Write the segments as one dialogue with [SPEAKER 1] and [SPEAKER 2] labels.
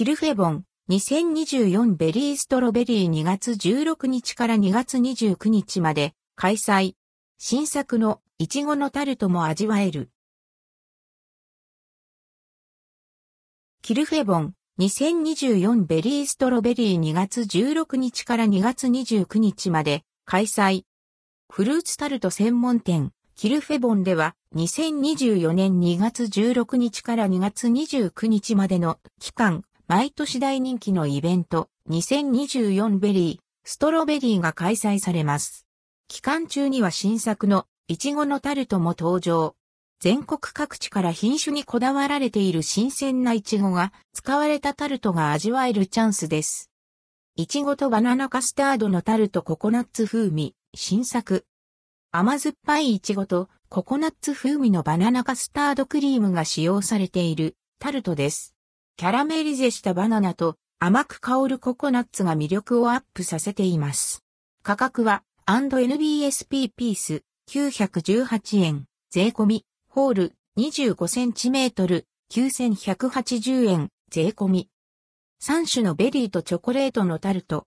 [SPEAKER 1] キルフェボン2024 VERY STRAWBERRY 2月16日から2月29日まで開催。新作のイチゴのタルトも味わえる。キルフェボン2024 VERY STRAWBERRY 2月16日から2月29日まで開催。フルーツタルト専門店キルフェボンでは2024年2月16日から2月29日までの期間、毎年大人気のイベント2024 VERY STRAWBERRY が開催されます。期間中には新作のイチゴのタルトも登場。全国各地から品種にこだわられている新鮮なイチゴが使われたタルトが味わえるチャンスです。イチゴとバナナカスタードのタルトココナッツ風味、新作。甘酸っぱいイチゴとココナッツ風味のバナナカスタードクリームが使用されているタルトです。キャラメリゼしたバナナと甘く香るココナッツが魅力をアップさせています。価格は &NBSP ピース918円、税込み、ホール25センチメートル9180円、税込み。3種のベリーとチョコレートのタルト。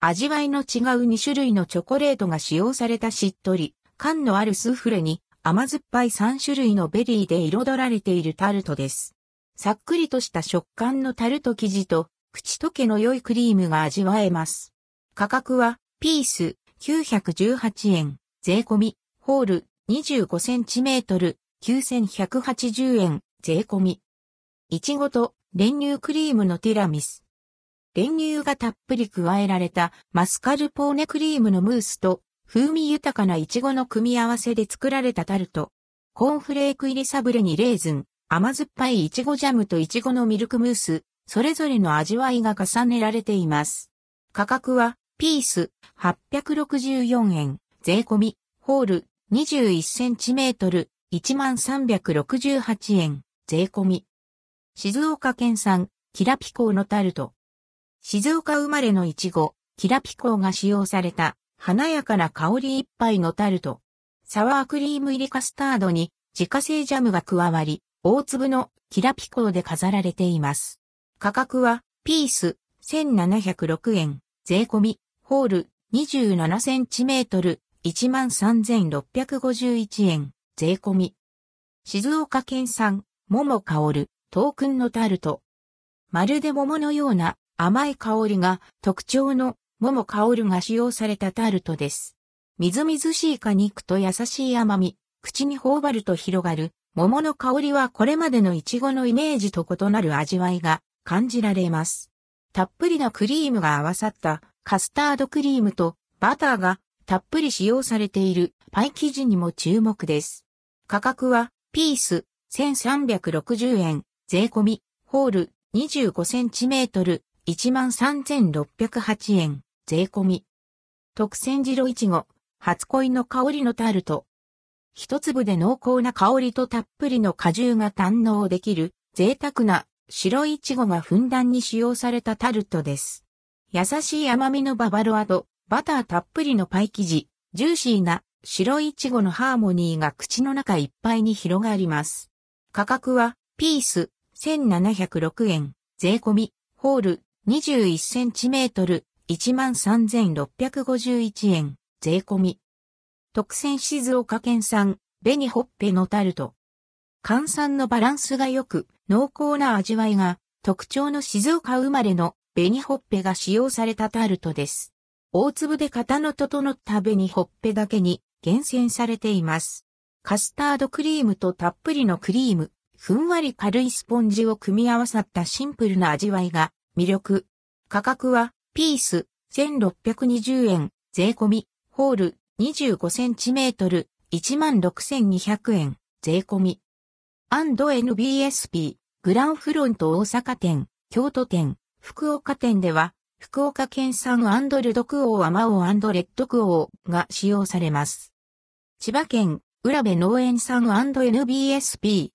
[SPEAKER 1] 味わいの違う2種類のチョコレートが使用されたしっとり、感のあるスフレに甘酸っぱい3種類のベリーで彩られているタルトです。さっくりとした食感のタルト生地と口溶けの良いクリームが味わえます。価格はピース918円、税込み、ホール25センチメートル9180円、税込み。いちごと練乳クリームのティラミス。練乳がたっぷり加えられたマスカルポーネクリームのムースと風味豊かなイチゴの組み合わせで作られたタルト。コーンフレーク入りサブレにレーズン、甘酸っぱいイチゴジャムとイチゴのミルクムース、それぞれの味わいが重ねられています。価格はピース864円、税込み、ホール21センチメートル1368円、税込み。静岡県産、キラピコーのタルト。静岡生まれのイチゴ、キラピコーが使用された華やかな香りいっぱいのタルト。サワークリーム入りカスタードに自家製ジャムが加わり、大粒のキラピコで飾られています。価格はピース1706円、税込み、ホール27センチメートル13,651円、税込み。静岡県産、桃香る、トークンのタルト。まるで桃のような甘い香りが特徴の桃香るが使用されたタルトです。みずみずしい果肉と優しい甘み、口に頬張ると広がる桃の香りはこれまでのイチゴのイメージと異なる味わいが感じられます。たっぷりなクリームが合わさったカスタードクリームとバターがたっぷり使用されているパイ生地にも注目です。価格はピース1360円、税込み、ホール25センチメートル13,608円、税込み。特選白いちご、初恋の香りのタルト。一粒で濃厚な香りとたっぷりの果汁が堪能できる贅沢な白いちごがふんだんに使用されたタルトです。優しい甘みのババロアとバターたっぷりのパイ生地、ジューシーな白いちごのハーモニーが口の中いっぱいに広がります。価格はピース1706円、税込み、ホール21センチメートル、13,651円、税込み。特選静岡県産、紅ほっぺのタルト。換算のバランスが良く、濃厚な味わいが特徴の静岡生まれの紅ほっぺが使用されたタルトです。大粒で型の整った紅ほっぺだけに厳選されています。カスタードクリームとたっぷりのクリーム、ふんわり軽いスポンジを組み合わさったシンプルな味わいが魅力。価格は、ピース、1620円、税込み、ホール、25センチメートル、16,200円、税込み。&NBSP、グランフロント大阪店、京都店、福岡店では、福岡県産ルドクオーアマオーレッドクオーが使用されます。千葉県、浦部農園産 &NBSP、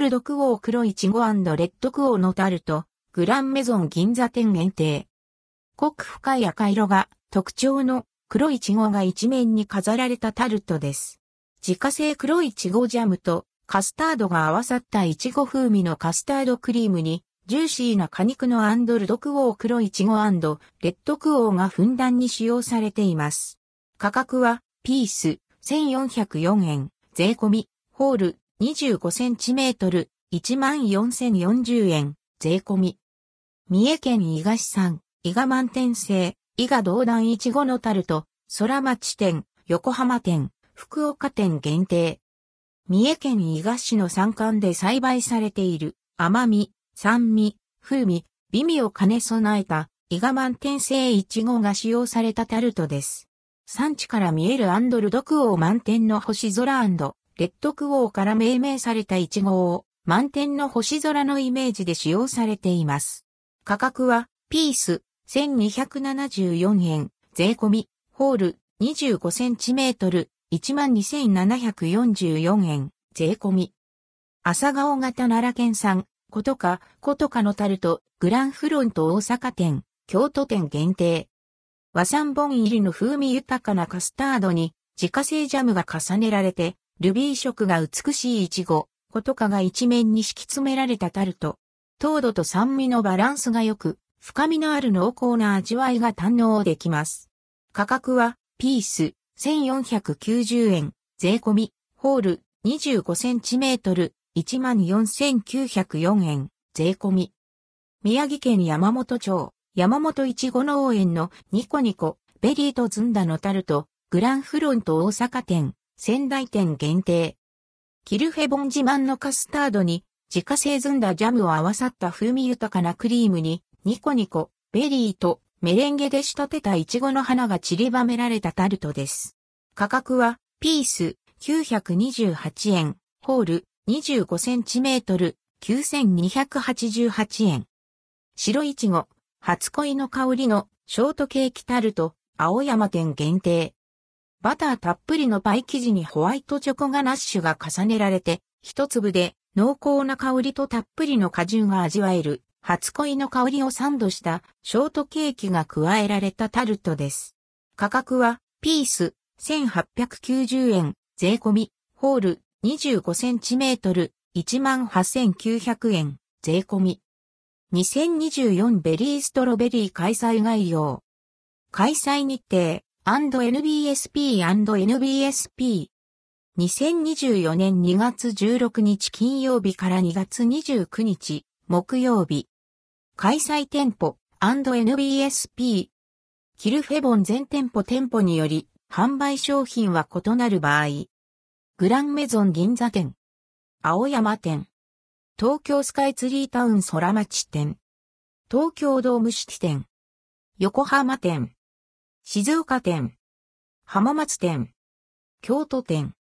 [SPEAKER 1] ルドクオー黒いちごレッドクオーのタルト、グランメゾン銀座店限定。濃く深い赤色が特徴の黒いちごが一面に飾られたタルトです。自家製黒いちごジャムとカスタードが合わさったイチゴ風味のカスタードクリームにジューシーな果肉のアンドルドクオー黒いチゴレッドクオーがふんだんに使用されています。価格は、ピース、1404円、税込み、ホール、25センチメートル、14,040円、税込み。三重県伊賀市産、伊賀満天製、伊賀道団いちごのタルト、空町店、横浜店、福岡店限定。三重県伊賀市の山間で栽培されている甘み、酸味、風味、美味を兼ね備えた伊賀満天製いちごが使用されたタルトです。産地から見えるアンドルドクオー満天の星空レッドクオーから命名されたイチゴを満天の星空のイメージで使用されています。価格はピース1274円、税込み、ホール。25センチメートル。12,744円、税込み。朝顔型奈良県産、ことか、ことかのタルト、グランフロント大阪店、京都店限定。和三本入りの風味豊かなカスタードに、自家製ジャムが重ねられて、ルビー色が美しいイチゴ、ことかが一面に敷き詰められたタルト。糖度と酸味のバランスが良く、深みのある濃厚な味わいが堪能できます。価格は、ピース、1490円、税込み、ホール、25センチメートル、14,904円、税込み。宮城県山本町、山本いちご農園のニコニコ、ベリーとずんだのタルト、グランフロント大阪店、仙台店限定。キルフェボン自慢のカスタードに、自家製ずんだジャムを合わさった風味豊かなクリームに、にこにこベリーとメレンゲで仕立てたイチゴの花が散りばめられたタルトです。価格は、ピース928円、ホール25センチメートル9288円。白いちご、初恋の香りのショートケーキタルト、青山店限定。バターたっぷりのパイ生地にホワイトチョコガナッシュが重ねられて、一粒で濃厚な香りとたっぷりの果汁が味わえる、初恋の香りをサンドしたショートケーキが加えられたタルトです。価格は、ピース、1890円、税込み、ホール、25センチメートル、18,900円、税込み。2024 VERY STRAWBERRY 開催概要。開催日程、&NBSP&NBSP。2024年2月16日金曜日から2月29日木曜日。開催店舗 &NBSP。キルフェボン全店舗店舗により販売商品は異なる場合。グランメゾン銀座店。青山店。東京スカイツリータウン空町店。東京ドームシティ店。横浜店。静岡店。浜松店。京都店。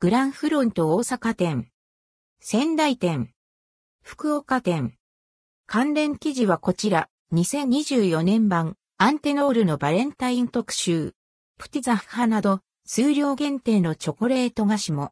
[SPEAKER 1] グランフロント大阪店。仙台店。福岡店。関連記事はこちら、2024年版、アンテノールのバレンタイン特集。プティザッハなど、数量限定のチョコレート菓子も。